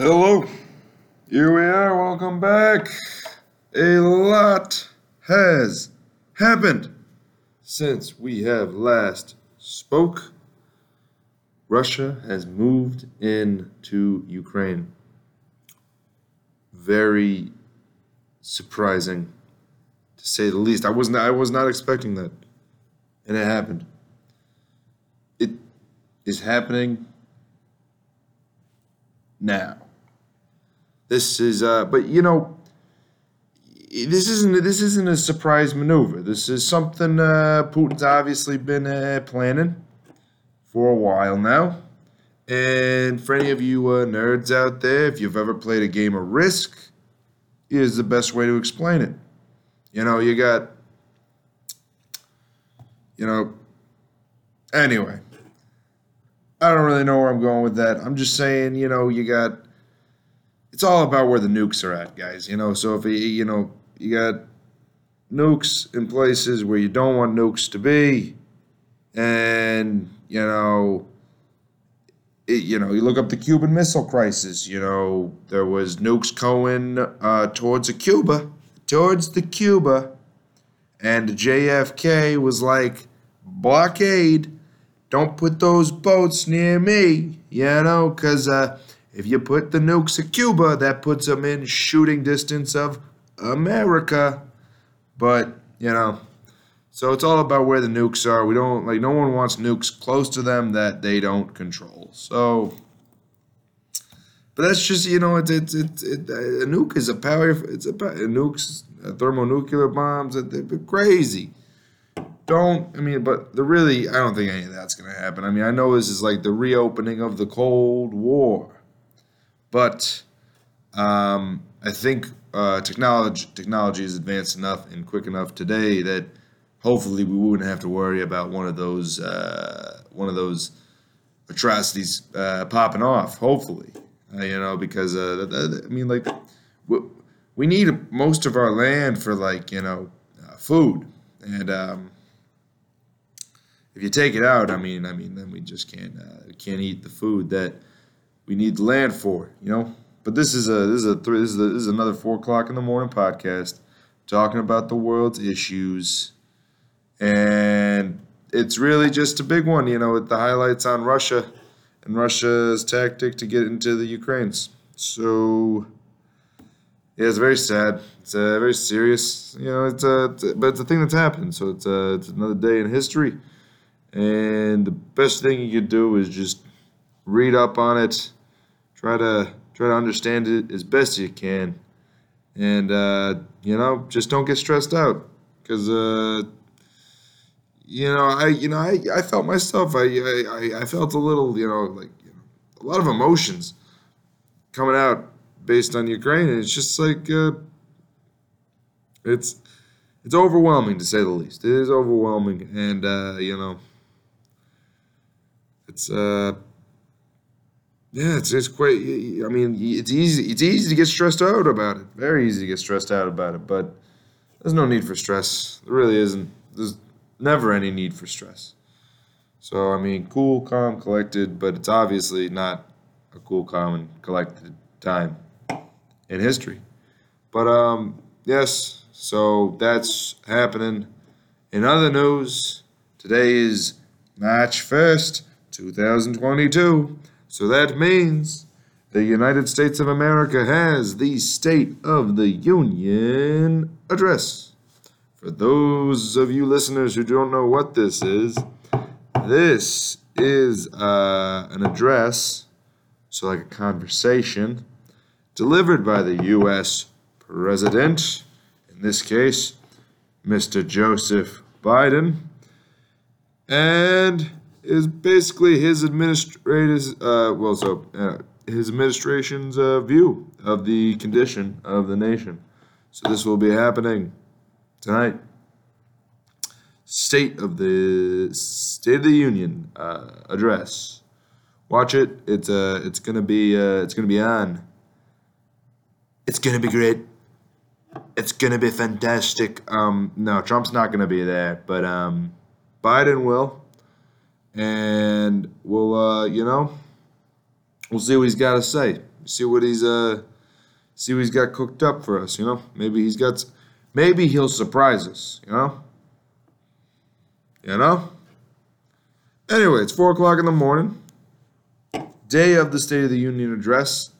Hello. Here we are. Welcome back. A lot has happened since we have last spoke. Russia has moved into Ukraine. Very surprising to say the least. I was not I was not expecting that. And it happened. It is happening now. This is, uh, but you know, this isn't this isn't a surprise maneuver. This is something uh, Putin's obviously been uh, planning for a while now. And for any of you uh, nerds out there, if you've ever played a game of Risk, is the best way to explain it. You know, you got, you know, anyway. I don't really know where I'm going with that. I'm just saying, you know, you got it's all about where the nukes are at, guys. You know, so if you you know you got nukes in places where you don't want nukes to be, and you know, it, you know, you look up the Cuban Missile Crisis. You know, there was nukes going uh, towards a Cuba, towards the Cuba, and JFK was like blockade. Don't put those boats near me, you know, because uh, if you put the nukes at Cuba, that puts them in shooting distance of America. But, you know, so it's all about where the nukes are. We don't, like, no one wants nukes close to them that they don't control. So, but that's just, you know, it's, it's, it's it, a nuke is a power, it's a, nukes, uh, thermonuclear bombs, they're crazy don't I mean, but the really I don't think any of that's gonna happen. I mean, I know this is like the reopening of the Cold War, but um, I think uh, technology technology is advanced enough and quick enough today that hopefully we wouldn't have to worry about one of those uh, one of those atrocities uh, popping off. Hopefully, uh, you know, because uh, I mean, like we, we need most of our land for like you know uh, food, and um, if you take it out, I mean, I mean, then we just can't can't eat the food that we need land for, you know. But this is a this is a three this is, a, this is another four o'clock in the morning podcast talking about the world's issues, and it's really just a big one, you know, with the highlights on Russia and Russia's tactic to get into the Ukraine's. So yeah, it's very sad. It's uh, very serious, you know. It's, uh, it's, but it's a thing that's happened. So it's uh, it's another day in history, and the best thing you could do is just read up on it try to try to understand it as best you can, and uh, you know just don't get stressed out. Because uh, you know I you know I, I felt myself I, I I felt a little you know like you know, a lot of emotions coming out based on Ukraine, and it's just like uh, it's it's overwhelming to say the least. It is overwhelming, and uh, you know it's uh yeah, it's it's quite. I mean, it's easy. It's easy to get stressed out about it. Very easy to get stressed out about it. But there's no need for stress. There really isn't. There's never any need for stress. So I mean, cool, calm, collected. But it's obviously not a cool, calm, and collected time in history. But um, yes. So that's happening. In other news, today is March first, two thousand twenty-two. So that means the United States of America has the State of the Union address. For those of you listeners who don't know what this is, this is uh, an address, so like a conversation, delivered by the U.S. President, in this case, Mr. Joseph Biden. And is basically his administrator's, uh, well, so uh, his administration's uh, view of the condition of the nation. So this will be happening tonight. State of the State of the Union uh, address. Watch it. It's uh, it's gonna be uh, it's gonna be on. It's gonna be great. It's gonna be fantastic. Um, no, Trump's not gonna be there, but um, Biden will and we'll uh, you know we'll see what he's got to say. See what he's uh, see what he's got cooked up for us. You know, maybe he's got, maybe he'll surprise us. You know. You know. Anyway, it's four o'clock in the morning. Day of the State of the Union address.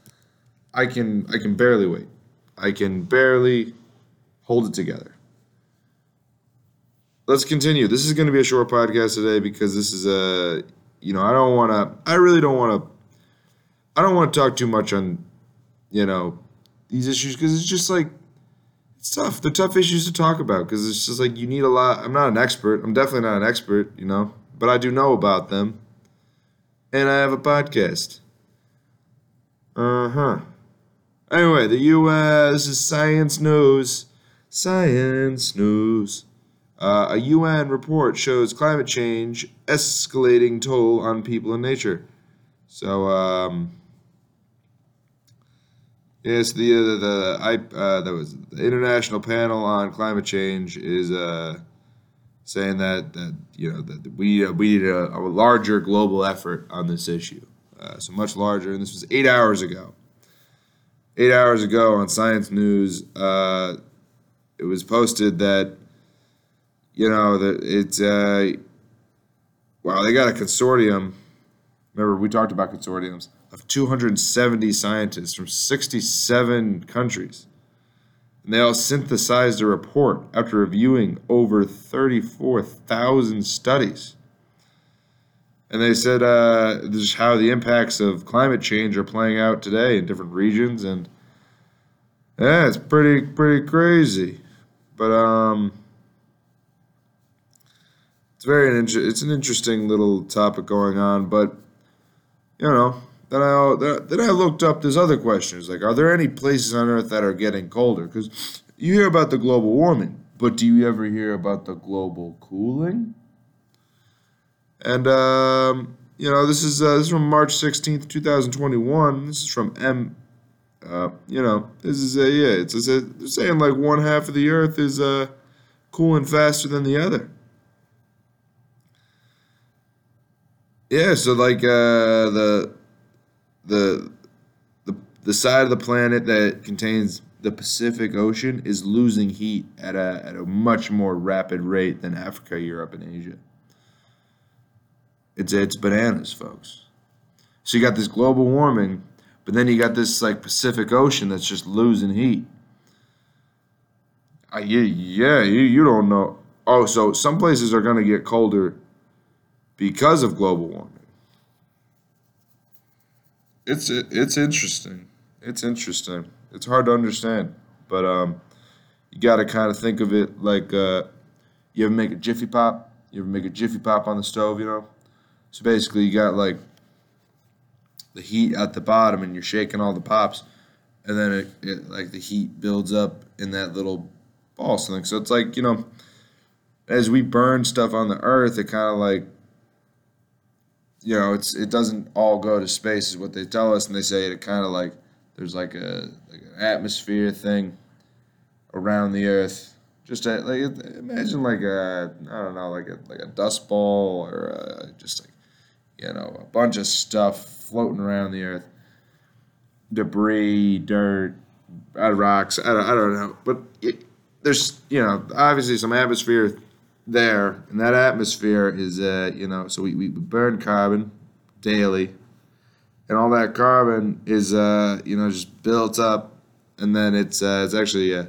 I can I can barely wait. I can barely hold it together. Let's continue. This is going to be a short podcast today because this is a you know I don't want to I really don't want to I don't want to talk too much on you know these issues because it's just like it's tough. They're tough issues to talk about because it's just like you need a lot. I'm not an expert. I'm definitely not an expert, you know, but I do know about them, and I have a podcast. Uh huh. Anyway, the U.S. is science news. Science news. Uh, a UN report shows climate change escalating toll on people and nature. So, um, yes, the uh, the, I uh, that was the International Panel on Climate Change is uh, saying that that you know that we uh, we need a, a larger global effort on this issue. Uh, so much larger, and this was eight hours ago. Eight hours ago on Science News, it was posted that you know that it's uh, wow they got a consortium. Remember we talked about consortiums of 270 scientists from 67 countries. And they all synthesized a report after reviewing over 34,000 studies. And they said uh, this is how the impacts of climate change are playing out today in different regions, and yeah, it's pretty pretty crazy. But um, it's very it's an interesting little topic going on. But you know, then I then I looked up this other questions like, are there any places on Earth that are getting colder? Because you hear about the global warming, but do you ever hear about the global cooling? And um, you know, this is uh, this is from March sixteenth, two thousand twenty-one. This is from M. Uh, you know, this is a yeah. It's a, they're saying like one half of the Earth is uh, cooling faster than the other. Yeah, so like uh, the the the the side of the planet that contains the Pacific Ocean is losing heat at a at a much more rapid rate than Africa, Europe, and Asia. It's it's bananas, folks. So you got this global warming, but then you got this like Pacific Ocean that's just losing heat. Yeah, yeah, you, you don't know. Oh, so some places are to get colder because of global warming it's it's interesting. It's interesting. It's hard to understand, but um, you got to kind of think of it like uh, you ever make a jiffy pop. You ever make a jiffy pop on the stove, you know? So basically, you got like the heat at the bottom, and you're shaking all the pops, and then it, it like the heat builds up in that little ball thing. So it's like you know, as we burn stuff on the earth, it kind of like you know, it's it doesn't all go to space is what they tell us, and they say it kind of like there's like a like an atmosphere thing around the Earth. Just a, like imagine like a I don't know like a like a dust ball or a, just like you know a bunch of stuff floating around the Earth, debris, dirt, rocks. I don't, I don't know, but it, there's you know obviously some atmosphere there, and that atmosphere is, uh, you know, so we, we burn carbon daily, and all that carbon is, uh, you know, just built up, and then it's uh, it's actually uh,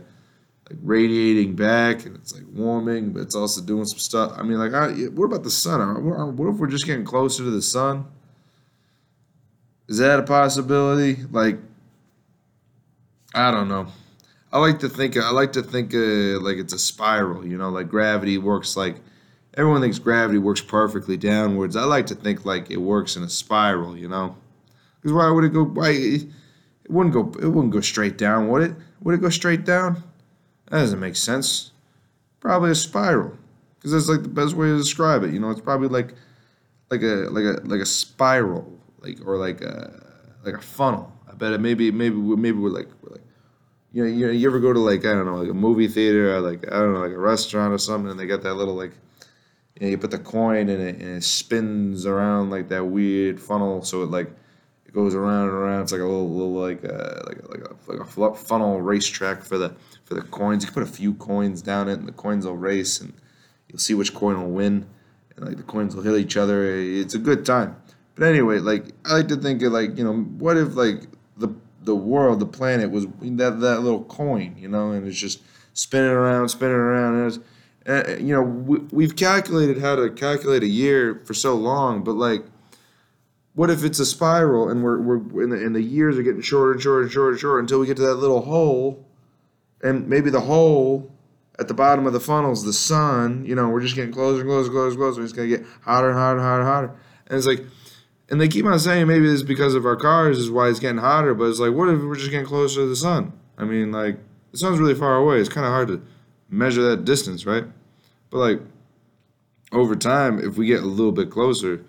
like radiating back, and it's like warming, but it's also doing some stuff. I mean, like, I, what about the sun? What if we're just getting closer to the sun? Is that a possibility? Like, I don't know. I like to think I like to think uh, like it's a spiral. You know, like gravity works like everyone thinks gravity works perfectly downwards. I like to think like it works in a spiral. You know, because why would it go? Why it wouldn't go? It wouldn't go straight down, would it? Would it go straight down? That doesn't make sense. Probably a spiral, because that's like the best way to describe it. You know, it's probably like like a like a like a spiral, like or like a like a funnel. I bet it maybe maybe maybe we're like we're like you know, you you ever go to like I don't know, like a movie theater or like I don't know, like a restaurant or something, and they got that little like, you know, you put the coin in it and it spins around like that weird funnel, so it like it goes around and around. It's like a little, little like uh, a, like a, like a like a funnel racetrack for the for the coins. You can put a few coins down it, and the coins will race, and you'll see which coin will win. And like the coins will hit each other. It's a good time. But anyway, like I like to think of like you know what if like the the world, the planet was that that little coin, you know, and it's just spinning around, spinning around, and you know we, we've calculated how to calculate a year for so long, but like what if it's a spiral and we're, we're the, and the years are getting shorter and shorter and shorter and shorter until we get to that little hole? And maybe the hole at the bottom of the funnel is the sun you know we're just getting closer and closer and closer and closer. It's to get hotter and hotter and hotter and hotter. And it's like and they keep on saying maybe it's because of our cars is why it's getting hotter but it's like what if we're just getting closer to the sun i mean like the sun's really far away it's kind of hard to measure that distance right but like over time if we get a little bit closer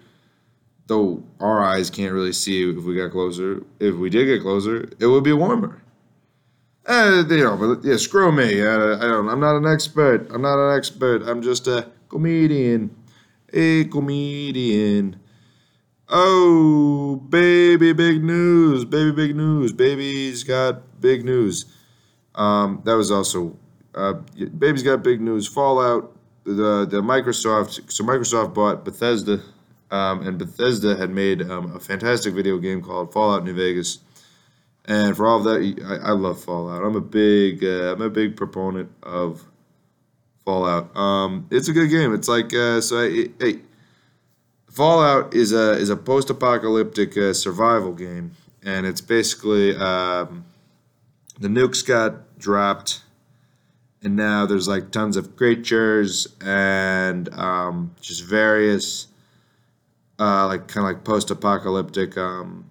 though our eyes can't really see if we got closer. If we did get closer, it would be warmer. Uh, you know, but yeah, screw me. I, I don't. I'm not an expert. I'm not an expert. I'm just a comedian. A comedian. Oh, baby, big news! Baby, big news! Baby's got big news. Um, that was also, uh, baby's got big news. Fallout. The the Microsoft. So Microsoft bought Bethesda um, and Bethesda had made um, a fantastic video game called Fallout New Vegas. And for all of that, I, I love Fallout. I'm a big, uh, I'm a big proponent of Fallout. Um, it's a good game. It's like uh, so. Hey, Fallout is a is a post-apocalyptic uh, survival game, and it's basically um, the nukes got dropped, and now there's like tons of creatures and um, just various uh, like kind of like post-apocalyptic, um,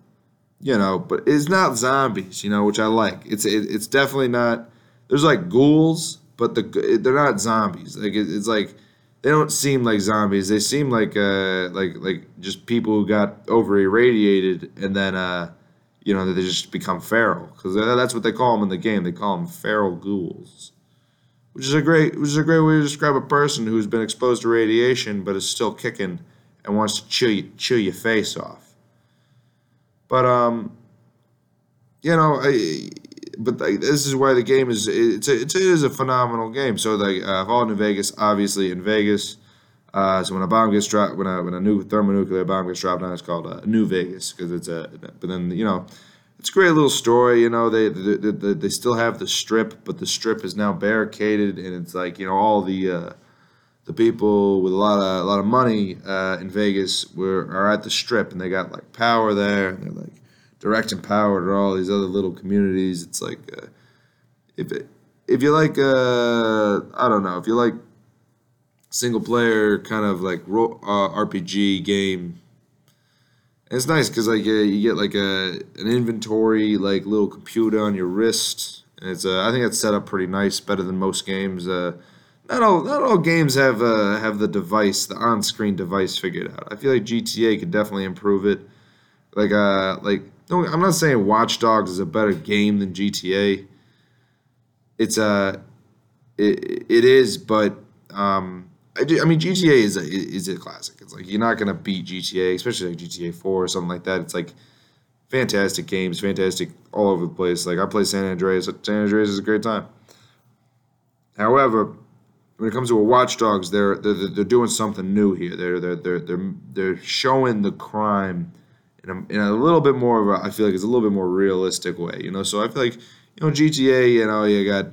you know, but it's not zombies, you know, which I like. It's it, it's definitely not. There's like ghouls, but the they're not zombies. Like it, it's like they don't seem like zombies. They seem like uh like like just people who got over irradiated and then uh you know they just become feral because that's what they call them in the game. They call them feral ghouls, which is a great which is a great way to describe a person who's been exposed to radiation but is still kicking and wants to chew you, chew your face off. But um, you know, I, but this is why the game is it's a, it is a phenomenal game. So the uh, Fallout New Vegas, obviously in Vegas. Uh, so when a bomb gets dropped, when a when a new thermonuclear bomb gets dropped down, it's called uh, New Vegas because it's a. But then you know, it's a great little story. You know, they they, they they still have the strip, but the strip is now barricaded, and it's like you know all the uh, the people with a lot of a lot of money uh, in Vegas were are at the strip and they got like power there and they're like directing power to all these other little communities. It's like uh, if it, if you like uh, I don't know if you like single player kind of like ro- uh, RPG game. It's nice because like you get like a an inventory like little computer on your wrist, and it's uh, I think it's set up pretty nice, better than most games. Uh, not all not all games have uh, have the device, the on-screen device figured out. I feel like GTA could definitely improve it. Like uh like I'm not saying Watch Dogs is a better game than GTA. It's a uh, it, it is, but um I, do, I mean GTA is a is a classic. It's like you're not gonna beat GTA, especially like GTA 4 or something like that. It's like fantastic games, fantastic all over the place. Like I play San Andreas. San Andreas is a great time. However, when it comes to a Watch Dogs, they're they're, they're doing something new here. They're they're they're they're, they're showing the crime in a, in a little bit more of a I feel like it's a little bit more realistic way. You know, so I feel like you know GTA. You know, you got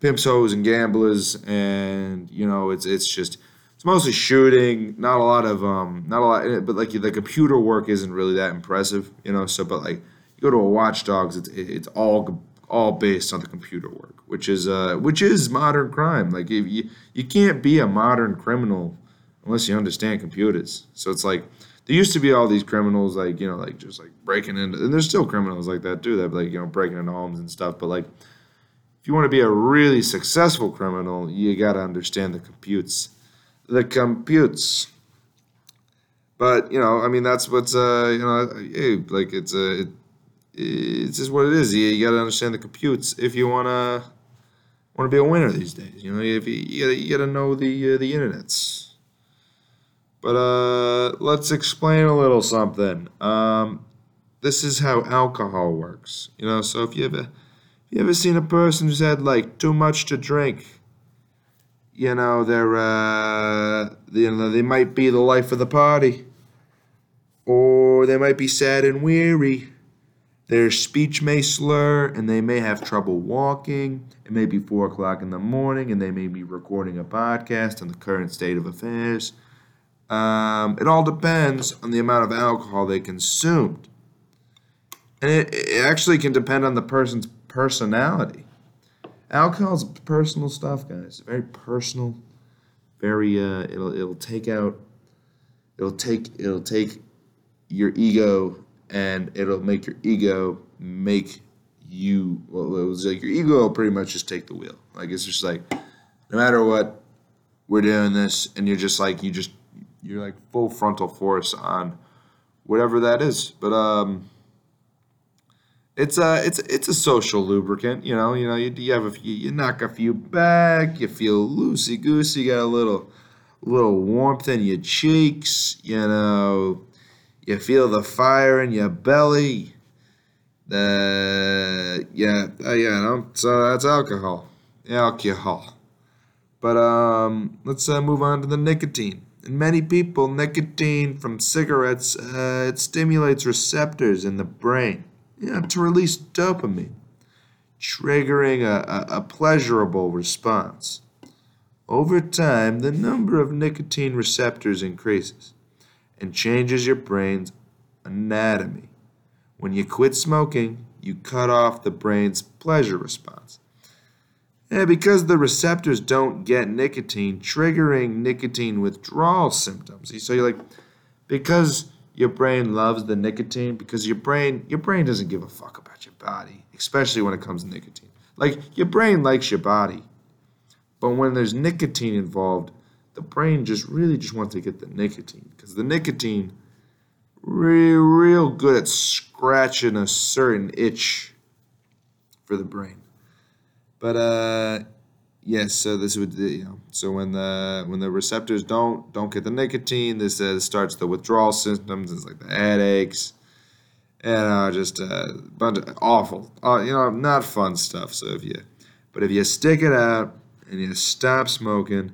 pimps, hoes, and gamblers, and you know it's it's just it's mostly shooting. Not a lot of um not a lot, but like the computer work isn't really that impressive. You know, so but like you go to a Watch Dogs, it's it's all all based on the computer work, which is uh, which is modern crime. Like you you can't be a modern criminal unless you understand computers. So it's like there used to be all these criminals like you know like just like breaking into and there's still criminals like that too that like you know breaking into homes and stuff. But like if you want to be a really successful criminal, you got to understand the computes, the computes. But you know, I mean, that's what's uh, you know, like it's a. Uh, it, it's just what it is. You, you got to understand the computes if you wanna want to be a winner these days. You know, if you, you you gotta know the uh, the internets. But uh, let's explain a little something. Um, this is how alcohol works. You know, so if you ever if you ever seen a person who's had like too much to drink, you know, they're uh you know, they might be the life of the party. Or they might be sad and weary. Their speech may slur and they may have trouble walking. It may be four o'clock in the morning and they may be recording a podcast on the current state of affairs. Um, it all depends on the amount of alcohol they consumed. And it, it actually can depend on the person's personality. Alcohol's personal stuff, guys. Very personal. Very uh, it'll it'll take out it'll take it'll take your ego and it'll make your ego make you well it was like your ego will pretty much just take the wheel. Like it's just like no matter what, we're doing this and you're just like you just you're like full frontal force on whatever that is. But um it's a it's it's a social lubricant, you know. You know, you, you have a few, you knock a few back, you feel loosey goosey, got a little little warmth in your cheeks, you know. You feel the fire in your belly. The yeah, uh, yeah, no. So that's alcohol, alcohol. But um, let's uh, move on to the nicotine. In many people, nicotine from cigarettes uh, it stimulates receptors in the brain yeah, to release dopamine, triggering a, a, a pleasurable response. Over time, the number of nicotine receptors increases and changes your brain's anatomy. When you quit smoking, you cut off the brain's pleasure response. Yeah, because the receptors don't get nicotine, triggering nicotine withdrawal symptoms. So you're like, because your brain loves the nicotine because your brain your brain doesn't give a fuck about your body, especially when it comes to nicotine. Like your brain likes your body, but when there's nicotine involved, the brain just really just wants to get the nicotine because the nicotine real real good at scratching a certain itch for the brain. But uh Yes, so this would you know so when the when the receptors don't don't get the nicotine, this uh, starts the withdrawal symptoms. It's like the headaches, and uh, just a bunch of awful, uh, you know, not fun stuff. So if you, but if you stick it out and you stop smoking,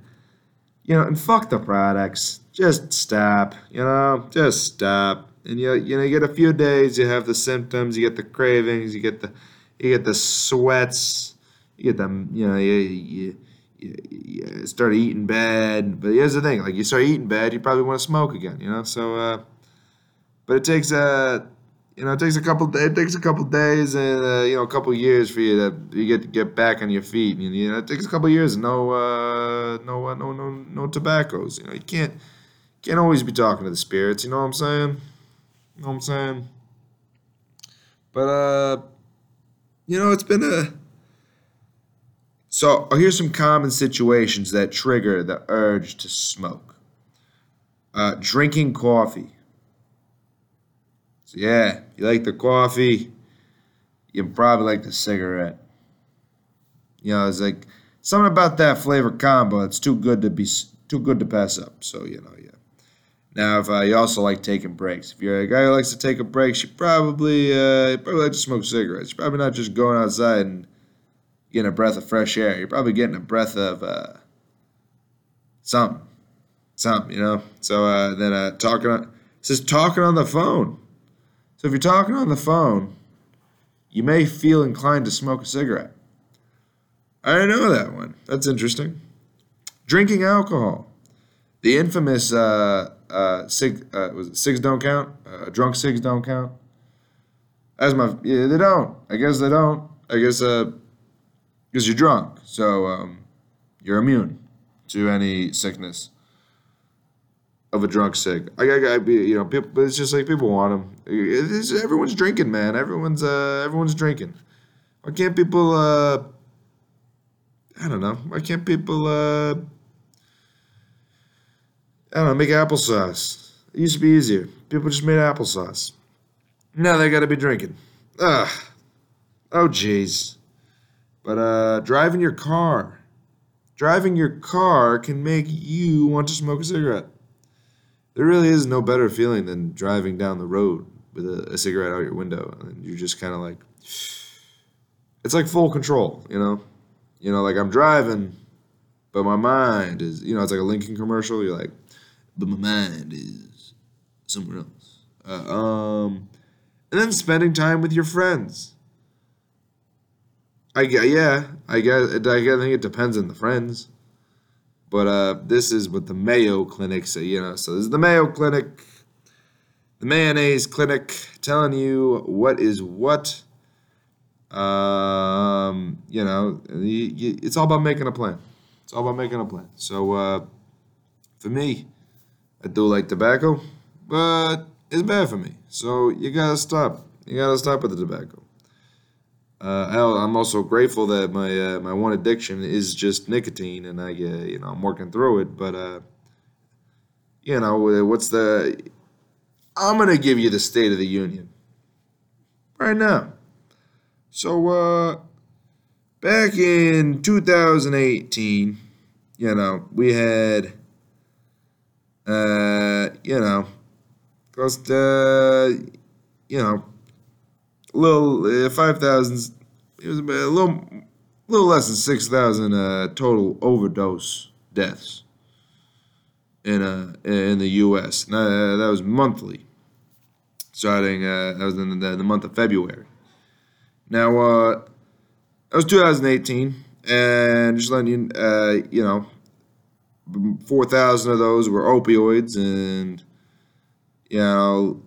you know, and fuck the products, just stop. You know, just stop. And you you know you get a few days, you have the symptoms, you get the cravings, you get the you get the sweats you get them, you know, you, you, you, you start eating bad. But here's the thing: like you start eating bad, you probably want to smoke again, you know. So, uh, but it takes a, uh, you know, it takes a couple. It takes a couple days and uh, you know a couple years for you to you get to get back on your feet. And, you know, it takes a couple years. No, uh, no, uh, no, no, no tobaccos. You know, you can't can't always be talking to the spirits. You know what I'm saying? You know what I'm saying? But uh, you know, it's been a so here's some common situations that trigger the urge to smoke. Uh, drinking coffee. So yeah, you like the coffee, you probably like the cigarette. You know, it's like something about that flavor combo. It's too good to be too good to pass up. So you know, yeah. Now, if uh, you also like taking breaks, if you're a guy who likes to take a break, you probably uh, you probably like to smoke cigarettes. You're probably not just going outside and getting a breath of fresh air. You're probably getting a breath of uh, something, something, you know. So uh, then uh, talking on, it says talking on the phone. So if you're talking on the phone, you may feel inclined to smoke a cigarette. I didn't know that one. That's interesting. Drinking alcohol. The infamous uh, uh, cig, uh, was it cigs don't count? Uh, drunk cigs don't count. As my yeah, they don't. I guess they don't. I guess uh, because you're drunk. So um, you're immune to any sickness of a drunk sick. I, got I you know, people, it's just like people want them. It's, everyone's drinking, man. Everyone's uh, everyone's drinking. Why can't people? Uh, I don't know. Why can't people? Uh, I don't know. Make applesauce. It used to be easier. People just made applesauce. Now they got to be drinking. Ugh. Oh, jeez. But uh, driving your car, driving your car can make you want to smoke a cigarette. There really is no better feeling than driving down the road with a, a cigarette out your window, and you're just kind of like, it's like full control, you know, you know, like I'm driving, but my mind is, you know, it's like a Lincoln commercial. You're like, but my mind is somewhere else. Uh, um, and then spending time with your friends. I yeah, I guess, I think it depends on the friends. But uh, this is what the Mayo Clinic say, you know. So this is the Mayo Clinic, the mayonnaise clinic, telling you what is what. Um, you know, it's all about making a plan. It's all about making a plan. So uh, for me, I do like tobacco, but it's bad for me. So you gotta stop. You gotta stop with the tobacco. Uh, I'm also grateful that my uh, my one addiction is just nicotine, and I uh, you know I'm working through it. But uh, you know what's the? I'm gonna give you the State of the Union right now. So uh, back in 2018, you know we had uh, you know to you know little uh, five thousand. It was a little, little less than six thousand uh, total overdose deaths in uh in the U.S. That, uh, that was monthly, starting uh, that was in the, the month of February. Now, uh, that was 2018, and just letting you, uh, you know, 4,000 of those were opioids, and, you know,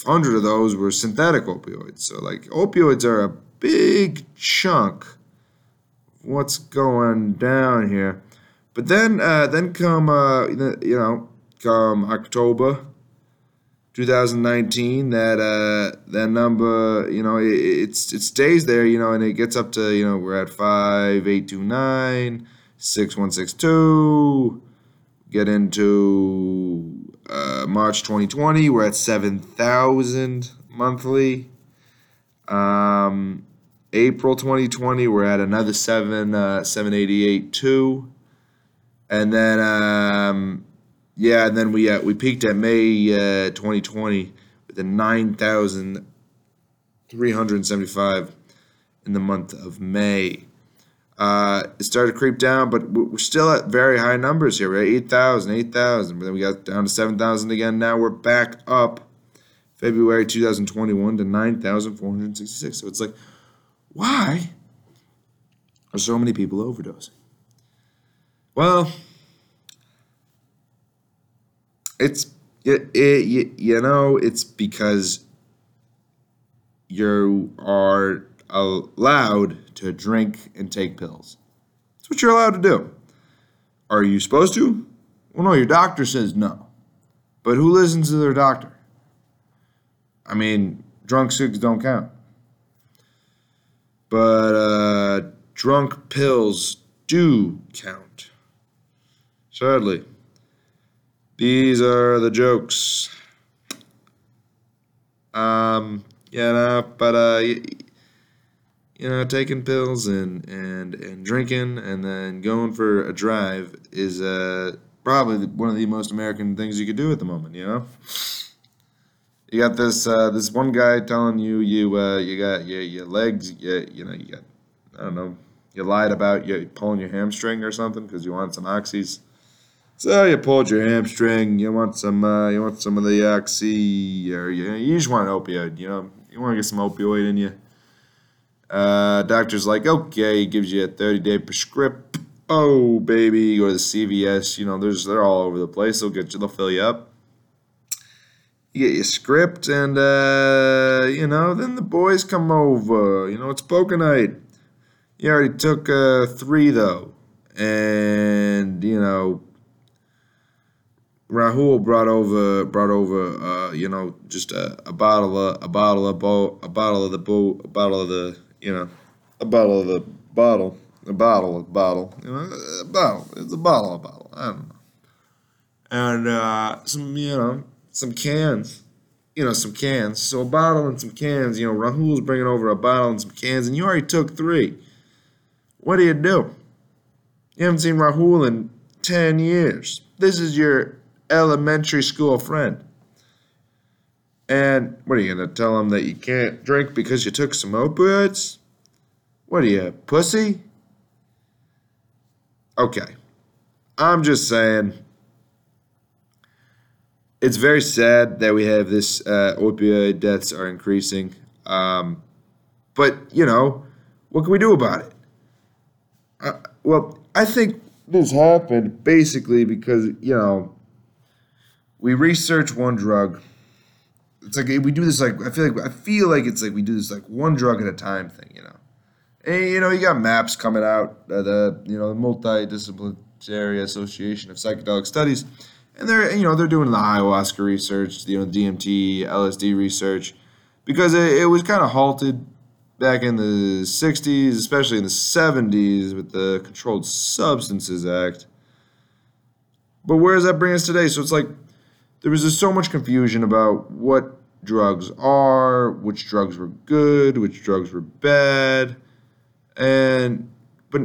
2,500 of those were synthetic opioids. So, like, opioids are a big chunk what's going down here. But then, uh, then come, uh, you know, come October 2019, that uh, that number, you know, it, it's it stays there, you know, and it gets up to, you know, we're at five eight two nine six one six two. Get into uh, March 2020, we're at 7,000 monthly. Um, April 2020, we're at another 7, uh, 788 2. And then, um, yeah, and then we uh, we peaked at May uh, 2020 with a 9,375 in the month of May. Uh, it started to creep down, but we're still at very high numbers here. We're at 8,000, 8,000. But then we got down to 7,000 again. Now we're back up February 2021 to 9,466. So it's like, why are so many people overdosing? Well, it's, it, it, you know, it's because you are allowed to drink and take pills. That's what you're allowed to do. Are you supposed to? Well, no, your doctor says no. But who listens to their doctor? I mean, drunk cigs don't count. But uh, drunk pills do count. Sadly. These are the jokes. Um, yeah, no, but uh, you know, taking pills and, and, and drinking and then going for a drive is uh, probably one of the most American things you could do at the moment, you know? You got this uh, this one guy telling you you uh, you got your, your legs, you, you know, you got, I don't know, you lied about you pulling your hamstring or something because you want some oxys. So you pulled your hamstring. You want some. Uh, you want some of the oxy, or you, you just want an opioid. You know, you want to get some opioid in you. Uh, doctor's like, okay, he gives you a 30 day prescription. Oh, baby, go to the CVS. You know, there's they're all over the place. They'll get you, they'll fill you up. You get your script, and uh, you know, then the boys come over. You know, it's poker night. You already took uh, three though, and you know, Rahul brought over brought over uh, you know just a, a bottle of a bottle of bo- a bottle of the bo- a bottle of the you know, a bottle of the bottle, a bottle of bottle, you know, a bottle. It's a bottle of bottle. I don't know. And uh, some, you know, some cans. You know, some cans. So a bottle and some cans. You know, Rahul's bringing over a bottle and some cans, and you already took three. What do you do? You haven't seen Rahul in 10 years. This is your elementary school friend. And what are you going to tell them that you can't drink because you took some opioids? What are you, pussy? Okay. I'm just saying it's very sad that we have this uh, opioid deaths are increasing. Um, but, you know, what can we do about it? Uh, well, I think this happened basically because, you know, we research one drug. It's like we do this like I feel like I feel like it's like we do this like one drug at a time thing, you know. And you know, you got maps coming out, uh, the you know, the multidisciplinary association of psychedelic studies and they're you know they're doing the ayahuasca research, you know DMT, LSD research, because it, it was kind of halted back in the '60s, especially in the '70s with the Controlled Substances Act. But where does that bring us today? So it's like there was just so much confusion about what drugs are, which drugs were good, which drugs were bad, and but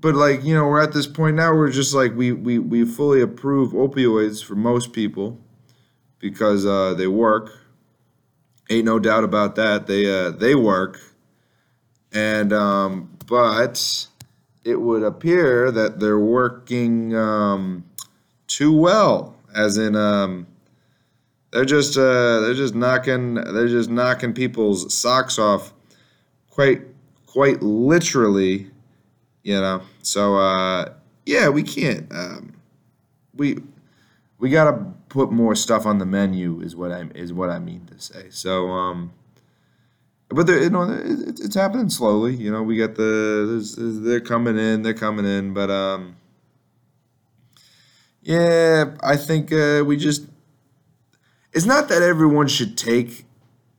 but like you know we're at this point now we're just like we we, we fully approve opioids for most people because uh, they work. Ain't no doubt about that. They uh, they work. And um, but it would appear that they're working um, too well as in um, they're just uh, they're just knocking they're just knocking people's socks off quite quite literally you know. So uh, yeah, we can't. Um, we we gotta put more stuff on the menu. Is what I is what I mean to say. So um, but you know it's, happening slowly. You know we got the they're coming in, they're coming in, but um, yeah, I think uh, we just. It's not that everyone should take,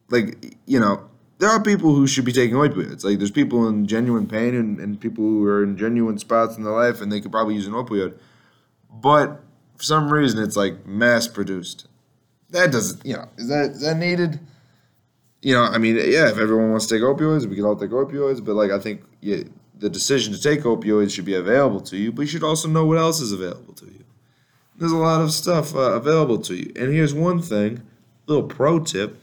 like you know, there are people who should be taking opioids. Like there's people in genuine pain and, and people who are in genuine spots in their life and they could probably use an opioid. But for some reason it's like mass produced. That doesn't you know, is that is that needed? You know, I mean, yeah, if everyone wants to take opioids, we can all take opioids, but like I think yeah, the decision to take opioids should be available to you, but you should also know what else is available to you. There's a lot of stuff uh, available to you. And here's one thing, little pro tip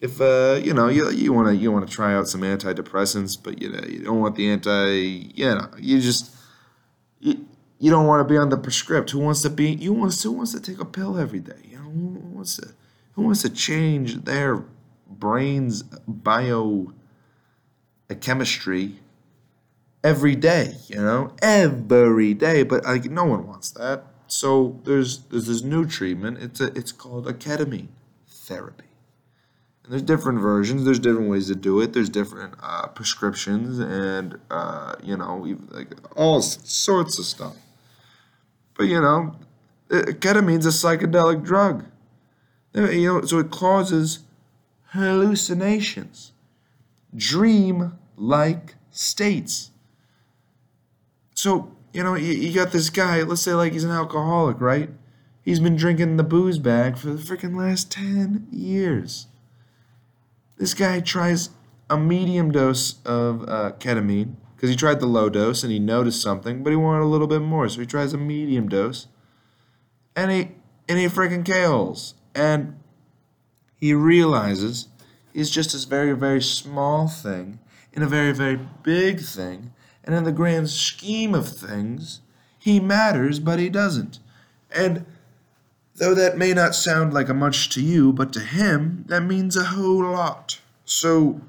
if uh, you know you you want to you want to try out some antidepressants, but you know you don't want the anti you know you just you, you don't want to be on the prescript. Who wants to be? You wants who wants to take a pill every day? You know who wants to who wants to change their brain's bio chemistry every day? You know every day, but like no one wants that. So there's there's this new treatment. It's a it's called a ketamine therapy and there's different versions. There's different ways to do it. There's different uh, prescriptions, and uh, you know, like all sorts of stuff. But you know, ketamine's a psychedelic drug. You know, so it causes hallucinations, dream-like states. So you know, you, you got this guy. Let's say like he's an alcoholic, right? He's been drinking the booze bag for the freaking last ten years this guy tries a medium dose of uh, ketamine because he tried the low dose and he noticed something, but he wanted a little bit more, so he tries a medium dose, and he and he freaking kills, and he realizes he's just this very very small thing in a very very big thing, and in the grand scheme of things, he matters, but he doesn't, and Though that may not sound like a much to you, but to him, that means a whole lot. So,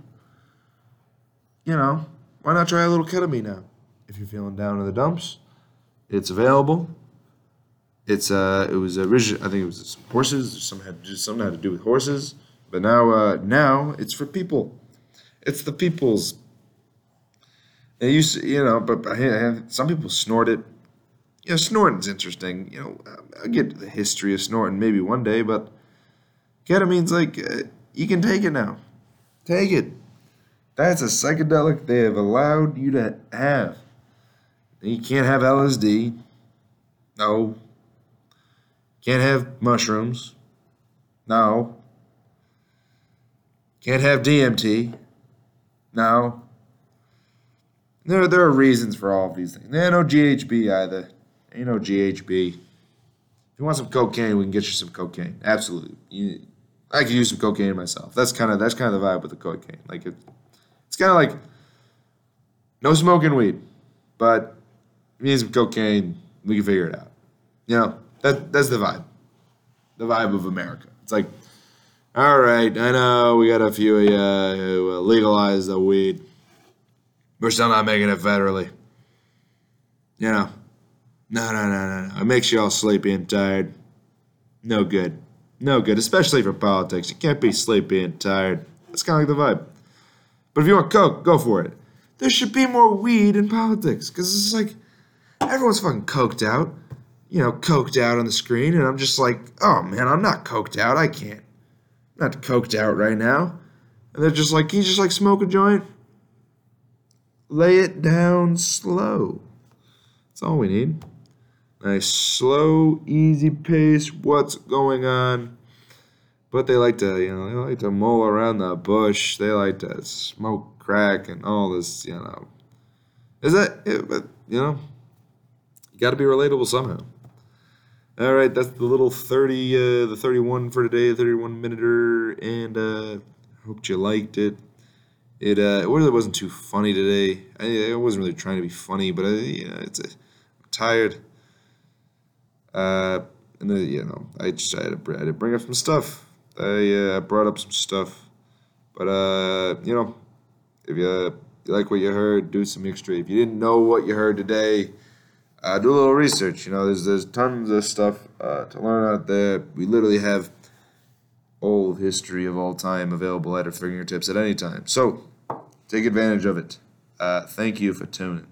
you know, why not try a little ketamine now? If you're feeling down in the dumps, it's available. It's uh, it was original. I think it was horses. Some had just something had to do with horses. But now, uh, now it's for people. It's the people's. It used to, you know, but some people snort it you know, snorting's interesting. You know, I'll get to the history of snorting maybe one day, but ketamine's like uh, you can take it now. Take it. That's a psychedelic they have allowed you to have. You can't have LSD. No. Can't have mushrooms. No. Can't have DMT. No. There, there are reasons for all of these things. There no GHB either. Ain't no GHB. If you want some cocaine, we can get you some cocaine. Absolutely. You, I could use some cocaine myself. That's kind of that's kind of the vibe with the cocaine. Like it, it's kind of like no smoking weed, but if you need some cocaine, we can figure it out. You know, that that's the vibe. The vibe of America. It's like, all right, I know we got a few of you who uh, legalize the weed. We're still not making it federally. You know, no, no, no, no. It makes you all sleepy and tired. No good. No good, especially for politics. You can't be sleepy and tired. That's kind of like the vibe. But if you want coke, go for it. There should be more weed in politics because it's like everyone's fucking coked out. You know, coked out on the screen, and I'm just like, oh man, I'm not coked out. I can't. I'm not coked out right now. And they're just like, you just like smoke a joint? Lay it down slow. That's all we need. Nice, slow, easy pace. What's going on? But they like to, you know, they like to mull around the bush. They like to smoke crack and all this, you know. Is that, it, but, you know, you got to be relatable somehow. All right, that's the little 30, uh, the 31 for today, 31 minuter, and uh, hope you liked it. It uh, it really wasn't too funny today. I, I wasn't really trying to be funny, but I, you know, it's a, I'm tired. Uh, and then, you know, I just I had, to, I had to bring up some stuff. I uh, brought up some stuff, but uh, you know, if you, you like what you heard, do some extra. If you didn't know what you heard today, uh, do a little research. You know, there's there's tons of stuff uh, to learn out there. We literally have all history of all time available at our fingertips at any time. So take advantage of it. Uh, thank you for tuning.